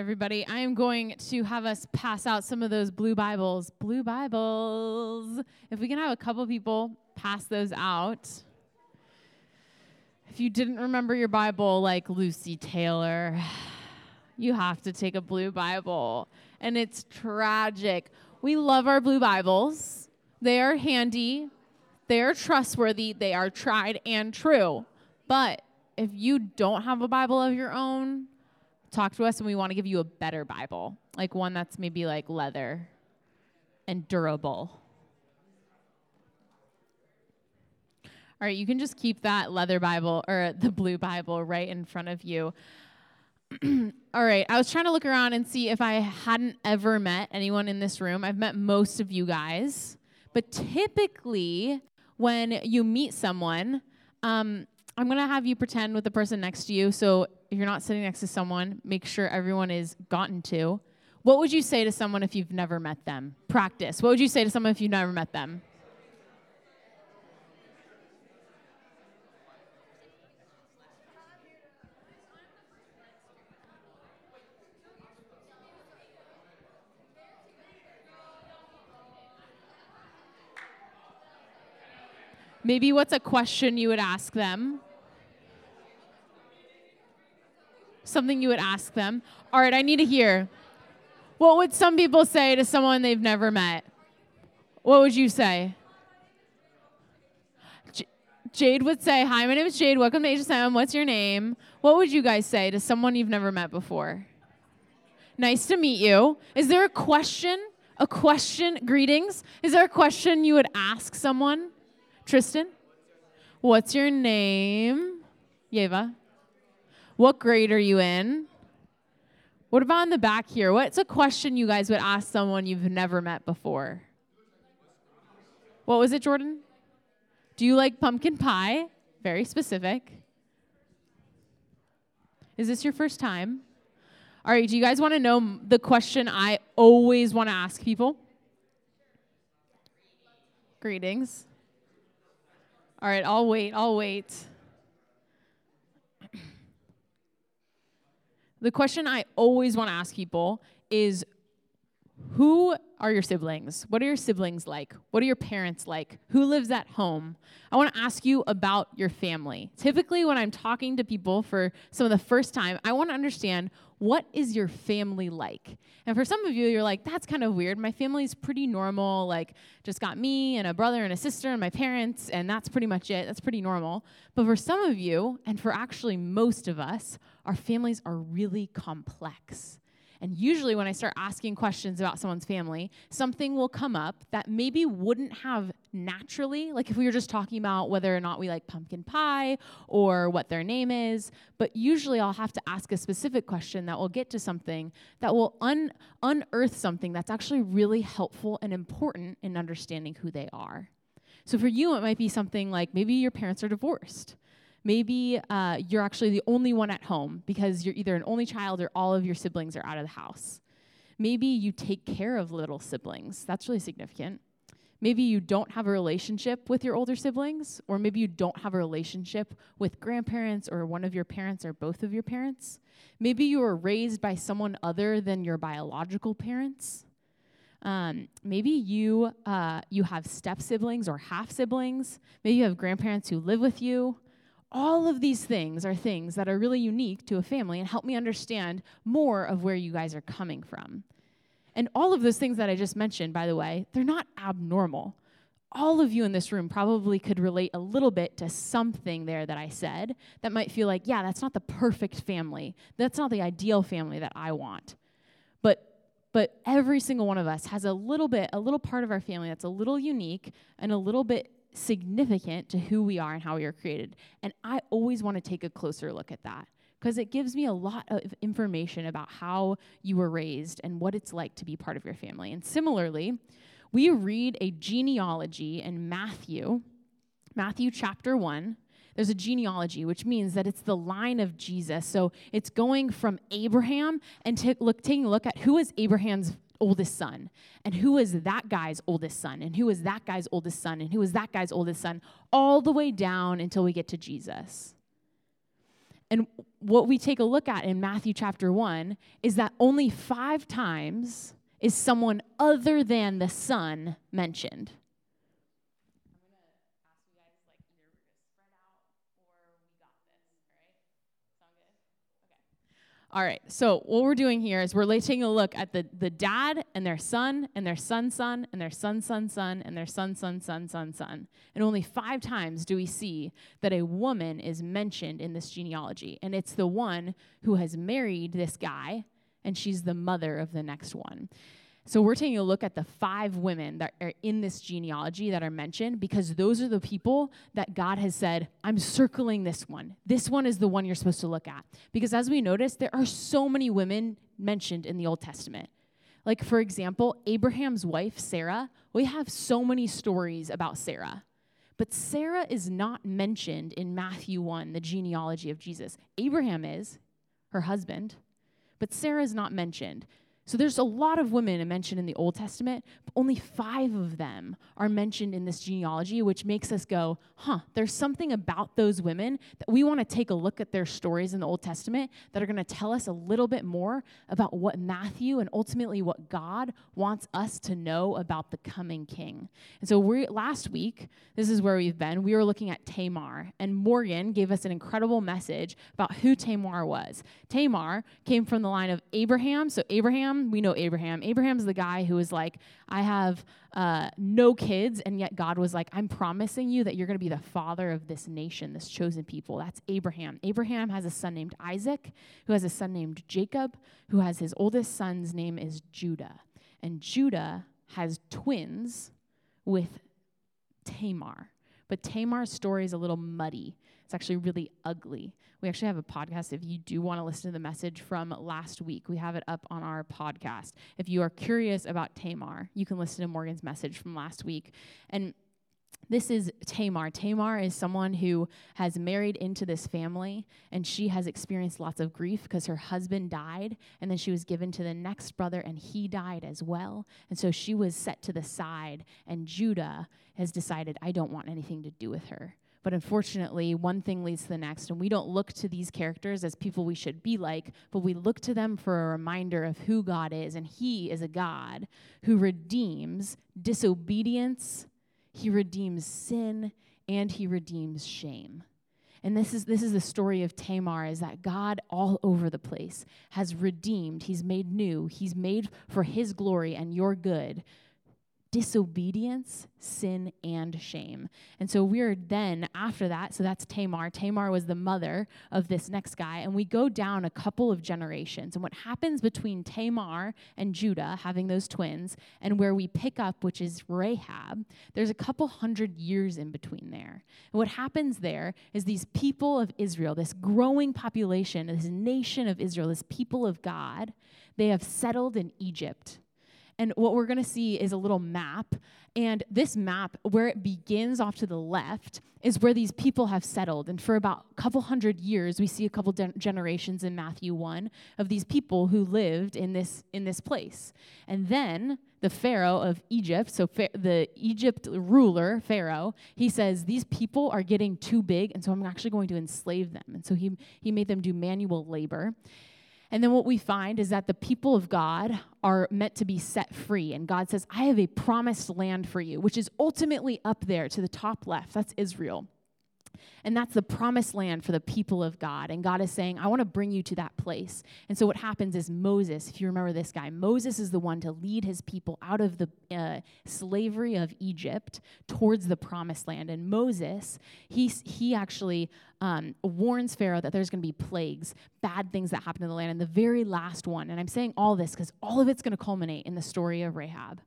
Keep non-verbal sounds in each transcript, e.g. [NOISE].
everybody. I am going to have us pass out some of those blue Bibles. Blue Bibles. If we can have a couple people pass those out. If you didn't remember your Bible like Lucy Taylor, [SIGHS] you have to take a blue Bible. And it's tragic. We love our blue Bibles, they are handy, they are trustworthy, they are tried and true. But if you don't have a Bible of your own, talk to us and we want to give you a better Bible, like one that's maybe like leather and durable. All right, you can just keep that leather Bible or the blue Bible right in front of you. [CLEARS THROAT] All right, I was trying to look around and see if I hadn't ever met anyone in this room. I've met most of you guys, but typically when you meet someone, um, I'm going to have you pretend with the person next to you. So if you're not sitting next to someone, make sure everyone is gotten to. What would you say to someone if you've never met them? Practice. What would you say to someone if you've never met them? Maybe what's a question you would ask them? Something you would ask them. All right, I need to hear. What would some people say to someone they've never met? What would you say? J- Jade would say, Hi, my name is Jade. Welcome to HSM. What's your name? What would you guys say to someone you've never met before? Nice to meet you. Is there a question? A question? Greetings. Is there a question you would ask someone? Tristan? What's your name? Yeva? What grade are you in? What about in the back here? What's a question you guys would ask someone you've never met before? What was it, Jordan? Do you like pumpkin pie? Very specific. Is this your first time? All right, do you guys want to know the question I always want to ask people? Greetings. All right, I'll wait, I'll wait. The question I always want to ask people is who are your siblings? What are your siblings like? What are your parents like? Who lives at home? I want to ask you about your family. Typically, when I'm talking to people for some of the first time, I want to understand what is your family like? And for some of you, you're like, that's kind of weird. My family's pretty normal, like, just got me and a brother and a sister and my parents, and that's pretty much it. That's pretty normal. But for some of you, and for actually most of us, our families are really complex. And usually, when I start asking questions about someone's family, something will come up that maybe wouldn't have naturally, like if we were just talking about whether or not we like pumpkin pie or what their name is. But usually, I'll have to ask a specific question that will get to something that will un- unearth something that's actually really helpful and important in understanding who they are. So, for you, it might be something like maybe your parents are divorced. Maybe uh, you're actually the only one at home because you're either an only child or all of your siblings are out of the house. Maybe you take care of little siblings. That's really significant. Maybe you don't have a relationship with your older siblings, or maybe you don't have a relationship with grandparents or one of your parents or both of your parents. Maybe you were raised by someone other than your biological parents. Um, maybe you uh, you have step siblings or half siblings. Maybe you have grandparents who live with you all of these things are things that are really unique to a family and help me understand more of where you guys are coming from. And all of those things that I just mentioned, by the way, they're not abnormal. All of you in this room probably could relate a little bit to something there that I said that might feel like, yeah, that's not the perfect family. That's not the ideal family that I want. But but every single one of us has a little bit, a little part of our family that's a little unique and a little bit significant to who we are and how we are created. And I always want to take a closer look at that because it gives me a lot of information about how you were raised and what it's like to be part of your family. And similarly, we read a genealogy in Matthew, Matthew chapter 1. There's a genealogy, which means that it's the line of Jesus. So it's going from Abraham and t- look, taking a look at who is Abraham's oldest son and who is that guy's oldest son and who is that guy's oldest son and who is that guy's oldest son all the way down until we get to Jesus. And what we take a look at in Matthew chapter 1 is that only five times is someone other than the Son mentioned. All right, so what we're doing here is we're taking a look at the, the dad and their son and their son's son and their son's son's son and their son's son, son, son, son. And only five times do we see that a woman is mentioned in this genealogy. And it's the one who has married this guy, and she's the mother of the next one. So we're taking a look at the five women that are in this genealogy that are mentioned because those are the people that God has said, I'm circling this one. This one is the one you're supposed to look at. Because as we notice, there are so many women mentioned in the Old Testament. Like, for example, Abraham's wife, Sarah, we have so many stories about Sarah. But Sarah is not mentioned in Matthew 1, the genealogy of Jesus. Abraham is, her husband, but Sarah is not mentioned. So there's a lot of women mentioned in the Old Testament, but only five of them are mentioned in this genealogy, which makes us go, huh, there's something about those women that we want to take a look at their stories in the Old Testament that are going to tell us a little bit more about what Matthew and ultimately what God wants us to know about the coming king. And so we last week, this is where we've been, we were looking at Tamar, and Morgan gave us an incredible message about who Tamar was. Tamar came from the line of Abraham, so Abraham we know Abraham. Abraham's the guy who was like, I have uh, no kids, and yet God was like, I'm promising you that you're going to be the father of this nation, this chosen people. That's Abraham. Abraham has a son named Isaac, who has a son named Jacob, who has his oldest son's name is Judah. And Judah has twins with Tamar. But Tamar's story is a little muddy. It's actually really ugly. We actually have a podcast if you do want to listen to the message from last week. We have it up on our podcast. If you are curious about Tamar, you can listen to Morgan's message from last week. And this is Tamar. Tamar is someone who has married into this family and she has experienced lots of grief because her husband died and then she was given to the next brother and he died as well. And so she was set to the side and Judah has decided, I don't want anything to do with her. But unfortunately, one thing leads to the next, and we don't look to these characters as people we should be like, but we look to them for a reminder of who God is. And He is a God who redeems disobedience, He redeems sin, and He redeems shame. And this is this is the story of Tamar is that God all over the place has redeemed, he's made new, he's made for his glory and your good disobedience, sin, and shame. And so we're then, after that, so that's Tamar. Tamar was the mother of this next guy. And we go down a couple of generations. And what happens between Tamar and Judah, having those twins, and where we pick up, which is Rahab, there's a couple hundred years in between there. And what happens there is these people of Israel, this growing population, this nation of Israel, this people of God, they have settled in Egypt. And what we're going to see is a little map. And this map, where it begins off to the left, is where these people have settled. And for about a couple hundred years, we see a couple de- generations in Matthew 1 of these people who lived in this, in this place. And then the Pharaoh of Egypt, so fa- the Egypt ruler, Pharaoh, he says, These people are getting too big, and so I'm actually going to enslave them. And so he, he made them do manual labor. And then what we find is that the people of God are meant to be set free. And God says, I have a promised land for you, which is ultimately up there to the top left. That's Israel. And that's the promised land for the people of God. And God is saying, I want to bring you to that place. And so what happens is Moses, if you remember this guy, Moses is the one to lead his people out of the uh, slavery of Egypt towards the promised land. And Moses, he, he actually um, warns Pharaoh that there's going to be plagues, bad things that happen in the land. And the very last one, and I'm saying all this because all of it's going to culminate in the story of Rahab.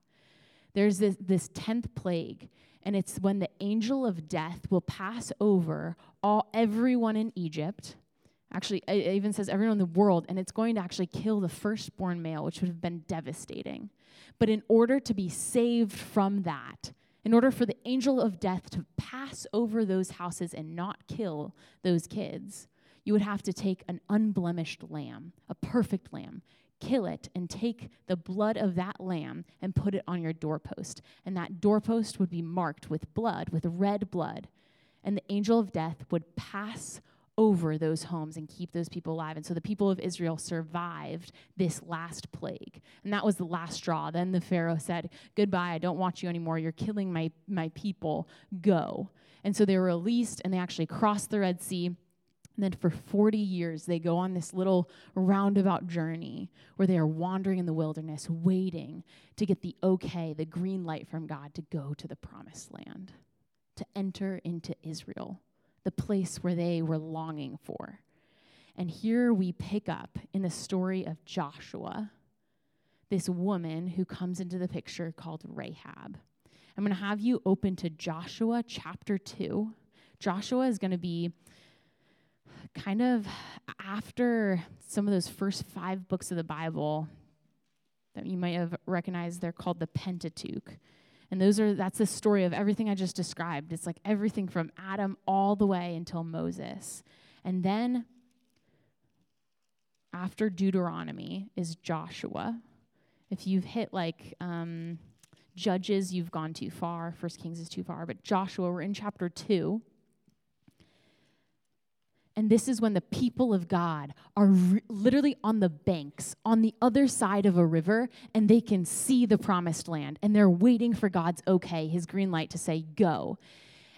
There's this, this 10th plague and it's when the angel of death will pass over all everyone in Egypt. Actually, it even says everyone in the world, and it's going to actually kill the firstborn male, which would have been devastating. But in order to be saved from that, in order for the angel of death to pass over those houses and not kill those kids, you would have to take an unblemished lamb, a perfect lamb, kill it and take the blood of that lamb and put it on your doorpost. And that doorpost would be marked with blood, with red blood. And the angel of death would pass over those homes and keep those people alive. And so the people of Israel survived this last plague. And that was the last straw. Then the Pharaoh said, Goodbye, I don't want you anymore. You're killing my, my people. Go. And so they were released and they actually crossed the Red Sea. And then for 40 years, they go on this little roundabout journey where they are wandering in the wilderness, waiting to get the okay, the green light from God to go to the promised land, to enter into Israel the place where they were longing for. And here we pick up in the story of Joshua, this woman who comes into the picture called Rahab. I'm going to have you open to Joshua chapter 2. Joshua is going to be kind of after some of those first five books of the Bible that you might have recognized, they're called the Pentateuch. And those are that's the story of everything I just described. It's like everything from Adam all the way until Moses. And then after Deuteronomy is Joshua. If you've hit like um, Judges, you've gone too far. First Kings is too far. But Joshua, we're in chapter two. And this is when the people of God are re- literally on the banks, on the other side of a river, and they can see the promised land. And they're waiting for God's okay, his green light to say, go.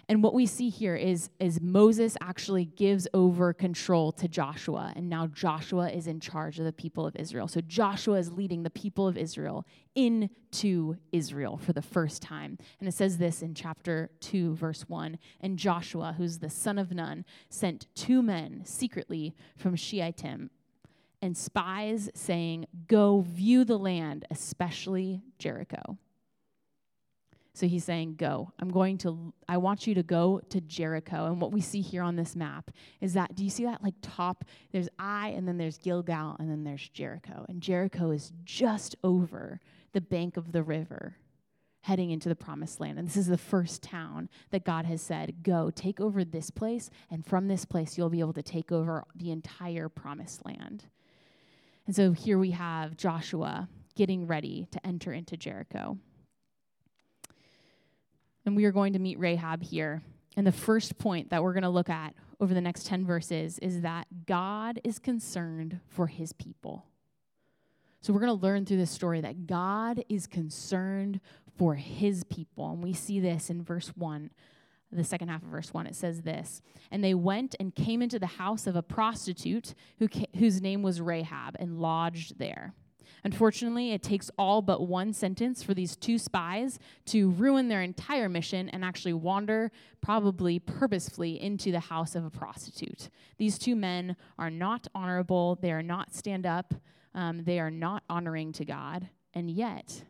And what we see here is, is Moses actually gives over control to Joshua, and now Joshua is in charge of the people of Israel. So Joshua is leading the people of Israel into Israel for the first time. And it says this in chapter 2, verse 1 And Joshua, who's the son of Nun, sent two men secretly from Shittim and spies, saying, Go view the land, especially Jericho. So he's saying, Go. I'm going to, I want you to go to Jericho. And what we see here on this map is that, do you see that like top? There's Ai, and then there's Gilgal, and then there's Jericho. And Jericho is just over the bank of the river heading into the promised land. And this is the first town that God has said, Go, take over this place, and from this place, you'll be able to take over the entire promised land. And so here we have Joshua getting ready to enter into Jericho. And we are going to meet Rahab here. And the first point that we're going to look at over the next 10 verses is that God is concerned for his people. So we're going to learn through this story that God is concerned for his people. And we see this in verse 1, the second half of verse 1. It says this And they went and came into the house of a prostitute who ca- whose name was Rahab and lodged there. Unfortunately, it takes all but one sentence for these two spies to ruin their entire mission and actually wander, probably purposefully, into the house of a prostitute. These two men are not honorable, they are not stand up, um, they are not honoring to God, and yet,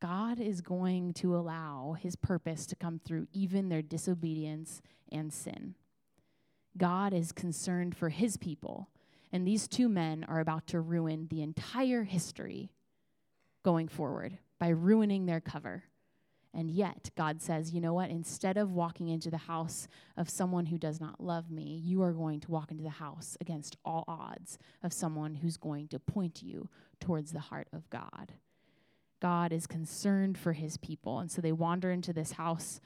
God is going to allow his purpose to come through even their disobedience and sin. God is concerned for his people and these two men are about to ruin the entire history going forward by ruining their cover. And yet, God says, you know what? Instead of walking into the house of someone who does not love me, you are going to walk into the house against all odds of someone who's going to point you towards the heart of God. God is concerned for his people. And so they wander into this house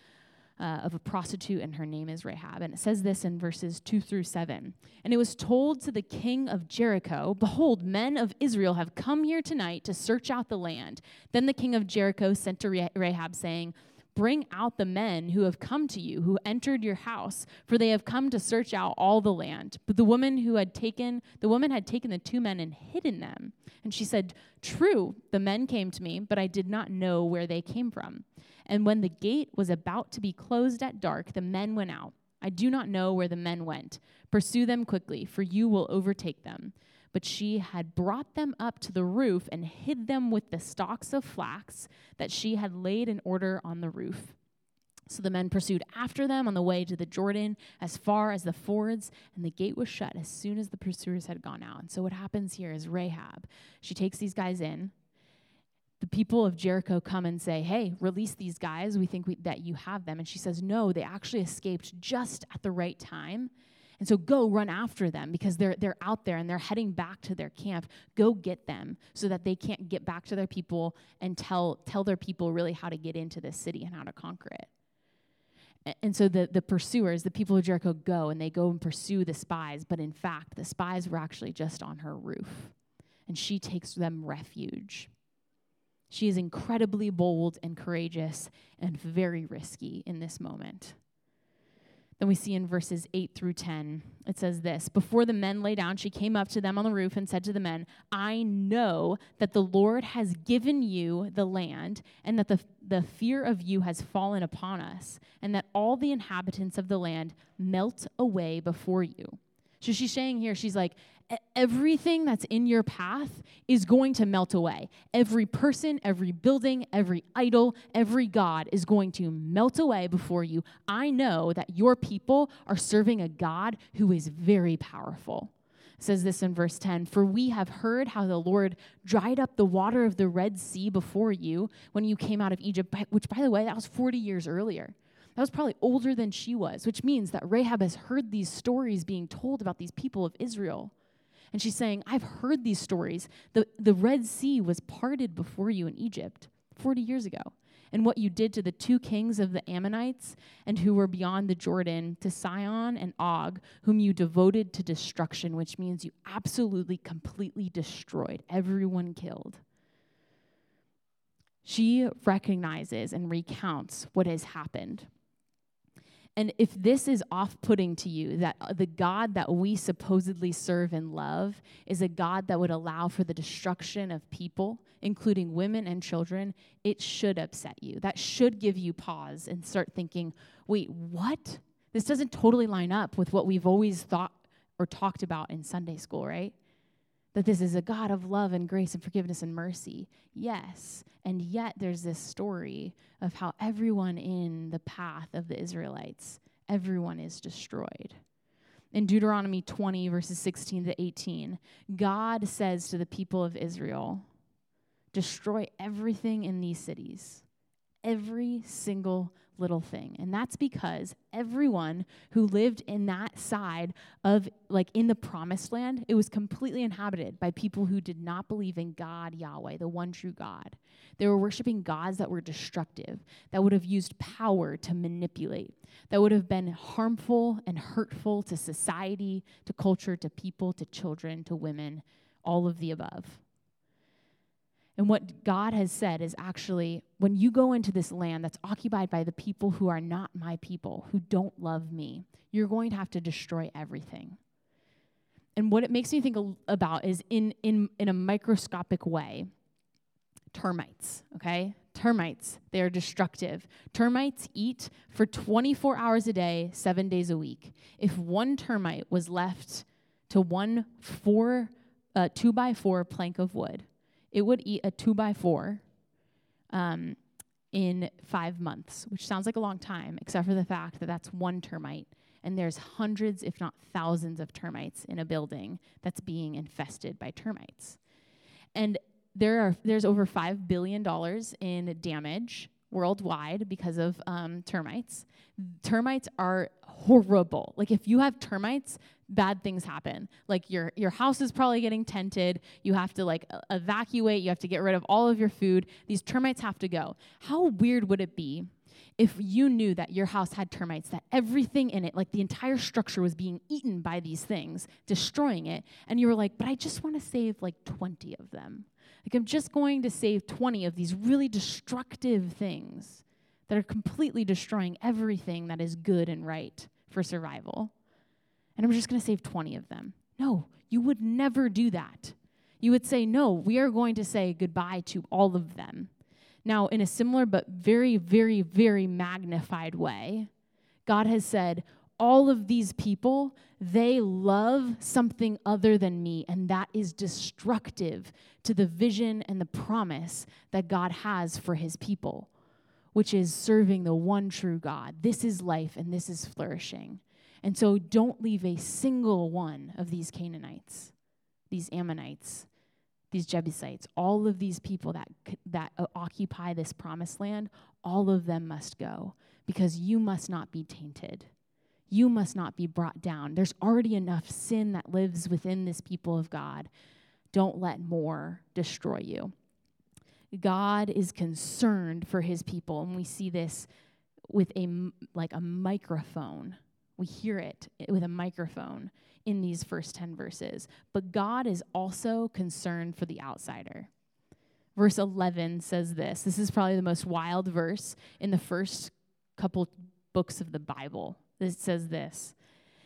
uh, of a prostitute, and her name is Rahab. And it says this in verses 2 through 7. And it was told to the king of Jericho, Behold, men of Israel have come here tonight to search out the land. Then the king of Jericho sent to Rahab, saying, Bring out the men who have come to you, who entered your house, for they have come to search out all the land. But the woman who had taken the woman had taken the two men and hidden them. And she said, True, the men came to me, but I did not know where they came from. And when the gate was about to be closed at dark, the men went out. I do not know where the men went. Pursue them quickly, for you will overtake them. But she had brought them up to the roof and hid them with the stalks of flax that she had laid in order on the roof. So the men pursued after them on the way to the Jordan as far as the fords, and the gate was shut as soon as the pursuers had gone out. And so what happens here is Rahab, she takes these guys in, the people of Jericho come and say, Hey, release these guys. We think we, that you have them. And she says, No, they actually escaped just at the right time. And so go run after them because they're, they're out there and they're heading back to their camp. Go get them so that they can't get back to their people and tell, tell their people really how to get into this city and how to conquer it. And so the, the pursuers, the people of Jericho, go and they go and pursue the spies. But in fact, the spies were actually just on her roof. And she takes them refuge. She is incredibly bold and courageous and very risky in this moment. Then we see in verses 8 through 10, it says this Before the men lay down, she came up to them on the roof and said to the men, I know that the Lord has given you the land, and that the, the fear of you has fallen upon us, and that all the inhabitants of the land melt away before you. So she's saying here, she's like, everything that's in your path is going to melt away. Every person, every building, every idol, every God is going to melt away before you. I know that your people are serving a God who is very powerful. Says this in verse 10 For we have heard how the Lord dried up the water of the Red Sea before you when you came out of Egypt, which, by the way, that was 40 years earlier. That was probably older than she was, which means that Rahab has heard these stories being told about these people of Israel. And she's saying, I've heard these stories. The, the Red Sea was parted before you in Egypt 40 years ago. And what you did to the two kings of the Ammonites and who were beyond the Jordan, to Sihon and Og, whom you devoted to destruction, which means you absolutely, completely destroyed, everyone killed. She recognizes and recounts what has happened. And if this is off putting to you, that uh, the God that we supposedly serve and love is a God that would allow for the destruction of people, including women and children, it should upset you. That should give you pause and start thinking, wait, what? This doesn't totally line up with what we've always thought or talked about in Sunday school, right? That this is a God of love and grace and forgiveness and mercy. Yes. And yet there's this story of how everyone in the path of the Israelites, everyone is destroyed. In Deuteronomy 20, verses 16 to 18, God says to the people of Israel, Destroy everything in these cities, every single little thing. And that's because everyone who lived in that side of, like in the promised land, it was completely inhabited by people who did not believe in God, Yahweh, the one true God. They were worshiping gods that were destructive, that would have used power to manipulate, that would have been harmful and hurtful to society, to culture, to people, to children, to women, all of the above. And what God has said is actually when you go into this land that's occupied by the people who are not my people, who don't love me, you're going to have to destroy everything. And what it makes me think about is in, in, in a microscopic way, termites, okay? Termites, they are destructive. Termites eat for 24 hours a day, seven days a week. If one termite was left to one four, uh, two by four plank of wood, it would eat a two by four um, in five months, which sounds like a long time, except for the fact that that's one termite. And there's hundreds, if not thousands, of termites in a building that's being infested by termites. And there are there's over five billion dollars in damage worldwide because of um, termites. Termites are horrible. Like if you have termites, bad things happen. Like your your house is probably getting tented. You have to like evacuate. You have to get rid of all of your food. These termites have to go. How weird would it be if you knew that your house had termites, that everything in it, like the entire structure was being eaten by these things, destroying it, and you were like, but I just want to save like 20 of them. Like, I'm just going to save 20 of these really destructive things that are completely destroying everything that is good and right for survival. And I'm just going to save 20 of them. No, you would never do that. You would say, no, we are going to say goodbye to all of them. Now, in a similar but very, very, very magnified way, God has said, all of these people, they love something other than me, and that is destructive to the vision and the promise that God has for his people, which is serving the one true God. This is life and this is flourishing. And so don't leave a single one of these Canaanites, these Ammonites, these Jebusites, all of these people that, that uh, occupy this promised land, all of them must go because you must not be tainted you must not be brought down. There's already enough sin that lives within this people of God. Don't let more destroy you. God is concerned for his people, and we see this with a like a microphone. We hear it with a microphone in these first 10 verses. But God is also concerned for the outsider. Verse 11 says this. This is probably the most wild verse in the first couple books of the Bible. It says this.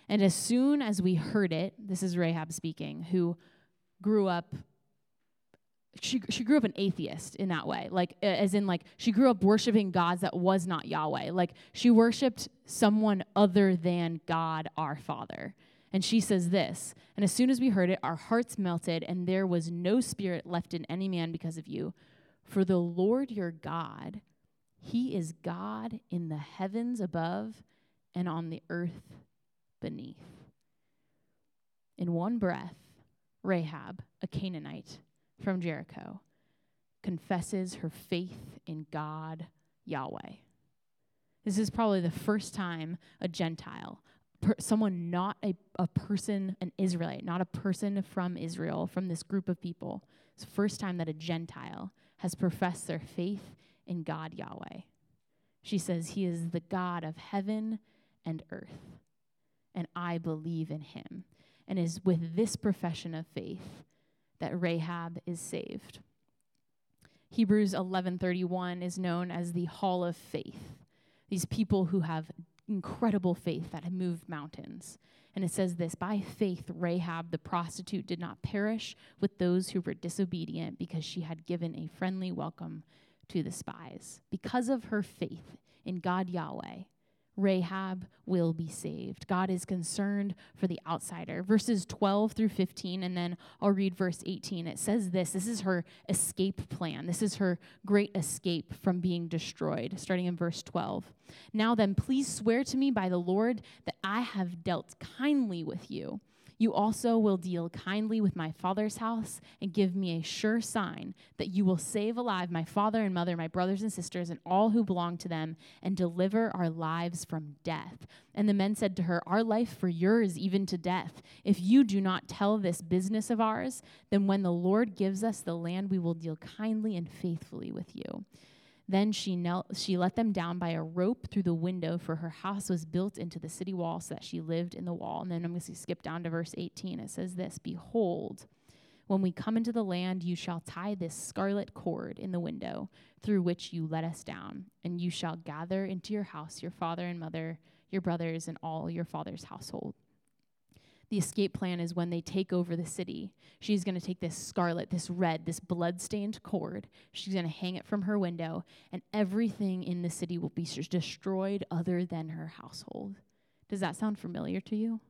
And as soon as we heard it, this is Rahab speaking, who grew up she she grew up an atheist in that way like as in like she grew up worshiping gods that was not Yahweh. Like she worshiped someone other than God our father. And she says this and as soon as we heard it our hearts melted and there was no spirit left in any man because of you. For the Lord your God he is God in the heavens above and on the earth beneath. In one breath Rahab a Canaanite from Jericho confesses her faith in God, Yahweh. This is probably the first time a Gentile, per, someone not a, a person, an Israelite, not a person from Israel, from this group of people, it's the first time that a Gentile has professed their faith in God, Yahweh. She says, He is the God of heaven and earth, and I believe in Him. And is with this profession of faith that Rahab is saved. Hebrews 11:31 is known as the hall of faith. These people who have incredible faith that have moved mountains. And it says this By faith, Rahab the prostitute did not perish with those who were disobedient because she had given a friendly welcome to the spies. Because of her faith in God Yahweh, Rahab will be saved. God is concerned for the outsider. Verses 12 through 15, and then I'll read verse 18. It says this this is her escape plan. This is her great escape from being destroyed, starting in verse 12. Now then, please swear to me by the Lord that I have dealt kindly with you you also will deal kindly with my father's house and give me a sure sign that you will save alive my father and mother, my brothers and sisters, and all who belong to them, and deliver our lives from death. And the men said to her, Our life for yours, even to death. If you do not tell this business of ours, then when the Lord gives us the land, we will deal kindly and faithfully with you. Then she knelt she let them down by a rope through the window for her house was built into the city wall so that she lived in the wall. And then I'm going to skip down to verse 18. It says this, behold, when we come into the land, you shall tie this scarlet cord in the window through which you let us down, and you shall gather into your house your father and mother, your brothers, and all your father's household. The escape plan is when they take over the city. She's going to take this scarlet, this red, this blood-stained cord. She's going to hang it from her window, and everything in the city will be destroyed other than her household. Does that sound familiar to you?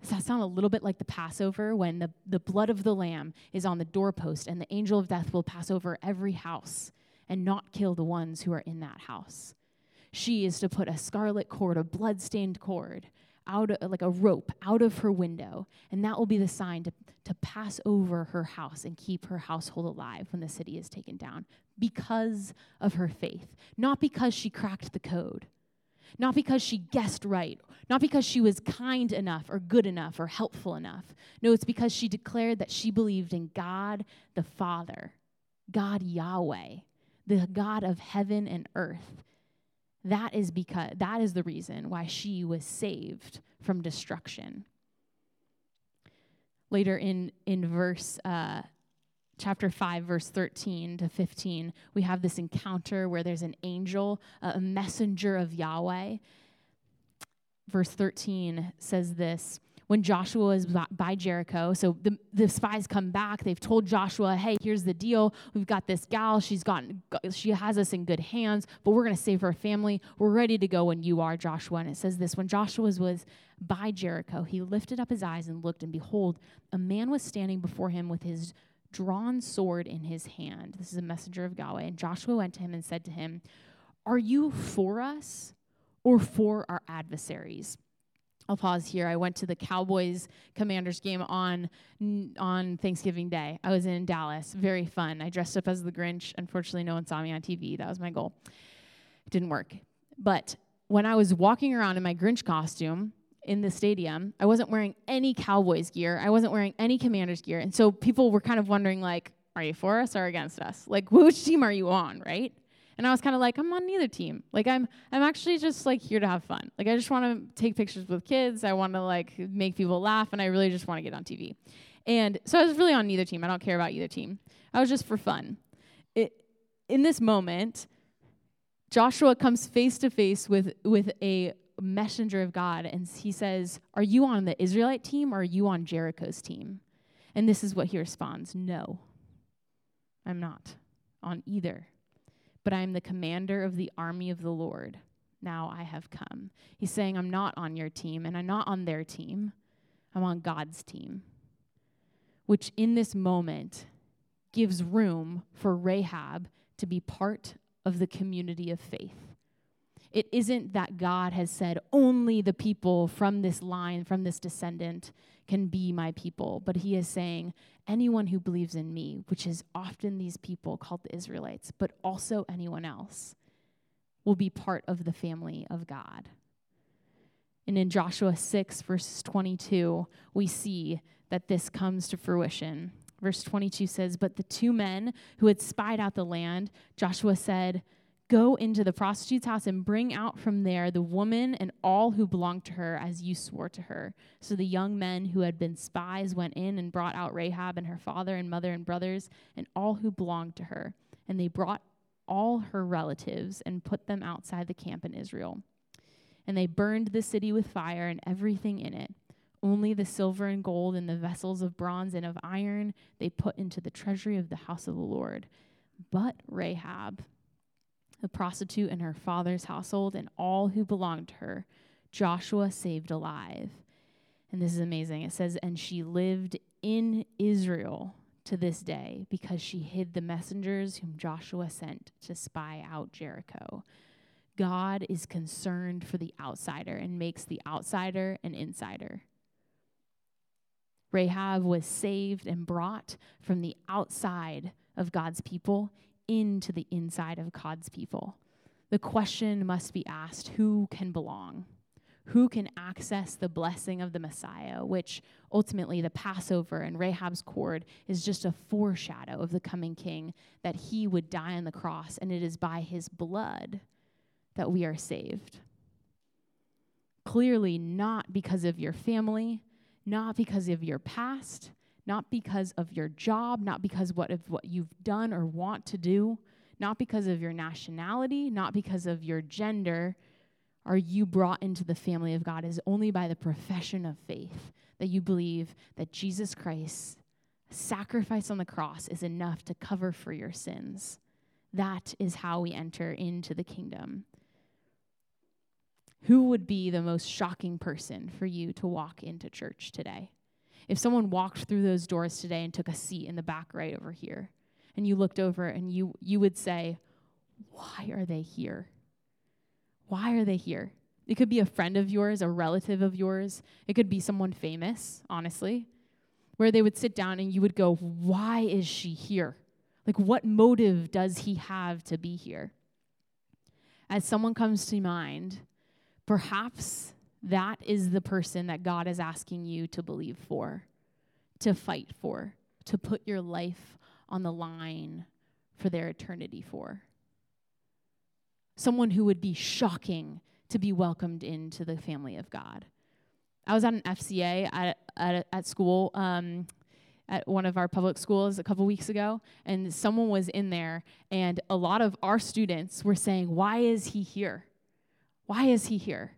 Does that sound a little bit like the Passover when the, the blood of the lamb is on the doorpost and the angel of death will pass over every house and not kill the ones who are in that house? She is to put a scarlet cord, a blood-stained cord, out of, like a rope out of her window and that will be the sign to, to pass over her house and keep her household alive when the city is taken down because of her faith. Not because she cracked the code. Not because she guessed right. Not because she was kind enough or good enough or helpful enough. No it's because she declared that she believed in god the father god yahweh the god of heaven and earth that is because that is the reason why she was saved from destruction. Later in in verse uh, chapter 5 verse 13 to 15 we have this encounter where there's an angel a messenger of yahweh verse 13 says this when Joshua is by Jericho. So the, the spies come back. They've told Joshua, hey, here's the deal. We've got this gal. She's gotten, she has us in good hands, but we're going to save her family. We're ready to go when you are, Joshua. And it says this when Joshua was by Jericho, he lifted up his eyes and looked, and behold, a man was standing before him with his drawn sword in his hand. This is a messenger of Yahweh. And Joshua went to him and said to him, Are you for us or for our adversaries? I'll pause here. I went to the Cowboys Commanders game on on Thanksgiving Day. I was in Dallas. Very fun. I dressed up as the Grinch. Unfortunately, no one saw me on TV. That was my goal. It didn't work. But when I was walking around in my Grinch costume in the stadium, I wasn't wearing any Cowboys gear. I wasn't wearing any Commanders gear. And so people were kind of wondering like, are you for us or against us? Like which team are you on, right? And I was kind of like, I'm on neither team. Like I'm I'm actually just like here to have fun. Like I just want to take pictures with kids. I want to like make people laugh and I really just want to get on TV. And so I was really on neither team. I don't care about either team. I was just for fun. It, in this moment, Joshua comes face to face with with a messenger of God and he says, "Are you on the Israelite team or are you on Jericho's team?" And this is what he responds, "No. I'm not on either." But I am the commander of the army of the Lord. Now I have come. He's saying, I'm not on your team, and I'm not on their team. I'm on God's team. Which in this moment gives room for Rahab to be part of the community of faith. It isn't that God has said only the people from this line, from this descendant, can be my people, but he is saying, anyone who believes in me, which is often these people called the Israelites, but also anyone else, will be part of the family of God. And in Joshua 6, verse 22, we see that this comes to fruition. Verse 22 says, But the two men who had spied out the land, Joshua said, Go into the prostitute's house and bring out from there the woman and all who belonged to her as you swore to her. So the young men who had been spies went in and brought out Rahab and her father and mother and brothers and all who belonged to her. And they brought all her relatives and put them outside the camp in Israel. And they burned the city with fire and everything in it. Only the silver and gold and the vessels of bronze and of iron they put into the treasury of the house of the Lord. But Rahab, the prostitute and her father's household, and all who belonged to her, Joshua saved alive. And this is amazing. It says, And she lived in Israel to this day because she hid the messengers whom Joshua sent to spy out Jericho. God is concerned for the outsider and makes the outsider an insider. Rahab was saved and brought from the outside of God's people into the inside of God's people. The question must be asked who can belong? Who can access the blessing of the Messiah, which ultimately the Passover and Rahab's cord is just a foreshadow of the coming king, that he would die on the cross, and it is by his blood that we are saved. Clearly, not because of your family, not because of your past, not because of your job, not because what of what you've done or want to do, not because of your nationality, not because of your gender, are you brought into the family of God is only by the profession of faith that you believe that Jesus Christ sacrifice on the cross is enough to cover for your sins. That is how we enter into the kingdom. Who would be the most shocking person for you to walk into church today? If someone walked through those doors today and took a seat in the back right over here, and you looked over and you, you would say, Why are they here? Why are they here? It could be a friend of yours, a relative of yours. It could be someone famous, honestly, where they would sit down and you would go, Why is she here? Like, what motive does he have to be here? As someone comes to mind, perhaps that is the person that God is asking you to believe for, to fight for, to put your life on the line for their eternity for. Someone who would be shocking to be welcomed into the family of God. I was at an FCA at, at, at school, um, at one of our public schools a couple weeks ago, and someone was in there, and a lot of our students were saying, Why is he here? Why is he here?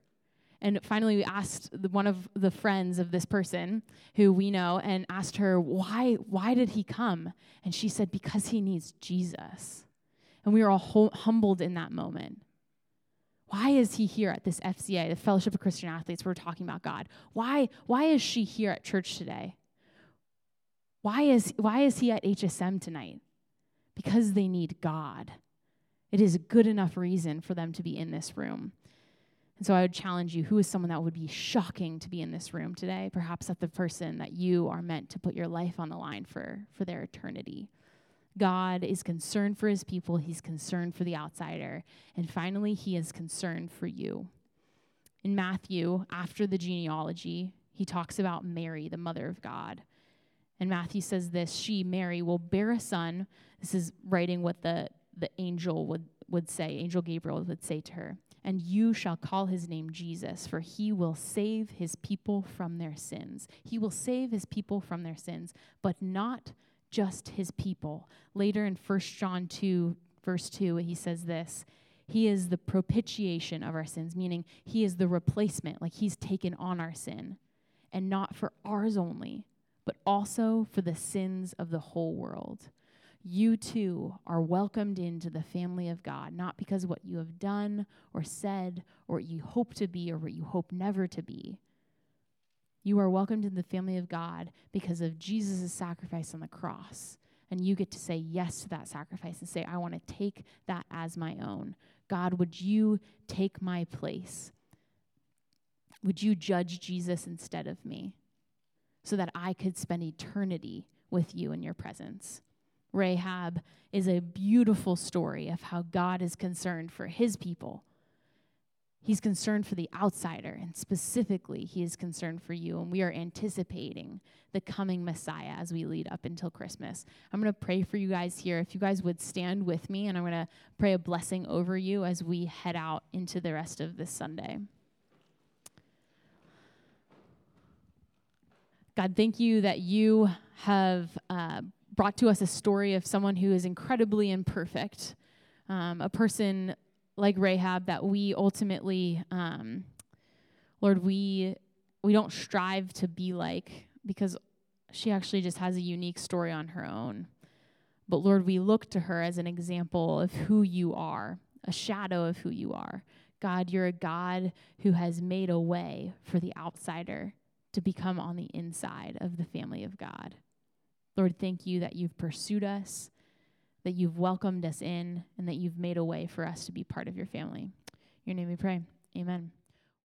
And finally, we asked one of the friends of this person who we know and asked her, why, why did he come? And she said, because he needs Jesus. And we were all humbled in that moment. Why is he here at this FCA, the Fellowship of Christian Athletes? We're talking about God. Why, why is she here at church today? Why is, why is he at HSM tonight? Because they need God. It is a good enough reason for them to be in this room. And so I would challenge you who is someone that would be shocking to be in this room today? Perhaps that the person that you are meant to put your life on the line for, for their eternity. God is concerned for his people, he's concerned for the outsider. And finally, he is concerned for you. In Matthew, after the genealogy, he talks about Mary, the mother of God. And Matthew says this She, Mary, will bear a son. This is writing what the, the angel would would say, Angel Gabriel would say to her, and you shall call his name Jesus, for he will save his people from their sins. He will save his people from their sins, but not just his people. Later in 1 John 2, verse 2, he says this He is the propitiation of our sins, meaning he is the replacement, like he's taken on our sin, and not for ours only, but also for the sins of the whole world you too are welcomed into the family of God, not because of what you have done or said or what you hope to be or what you hope never to be. You are welcomed in the family of God because of Jesus' sacrifice on the cross. And you get to say yes to that sacrifice and say, I want to take that as my own. God, would you take my place? Would you judge Jesus instead of me so that I could spend eternity with you in your presence? Rahab is a beautiful story of how God is concerned for his people. He's concerned for the outsider, and specifically, he is concerned for you. And we are anticipating the coming Messiah as we lead up until Christmas. I'm going to pray for you guys here. If you guys would stand with me, and I'm going to pray a blessing over you as we head out into the rest of this Sunday. God, thank you that you have. Uh, brought to us a story of someone who is incredibly imperfect, um, a person like Rahab that we ultimately, um, Lord, we we don't strive to be like because she actually just has a unique story on her own. But Lord, we look to her as an example of who you are, a shadow of who you are. God, you're a God who has made a way for the outsider to become on the inside of the family of God. Lord, thank you that you've pursued us, that you've welcomed us in, and that you've made a way for us to be part of your family. In your name we pray. Amen.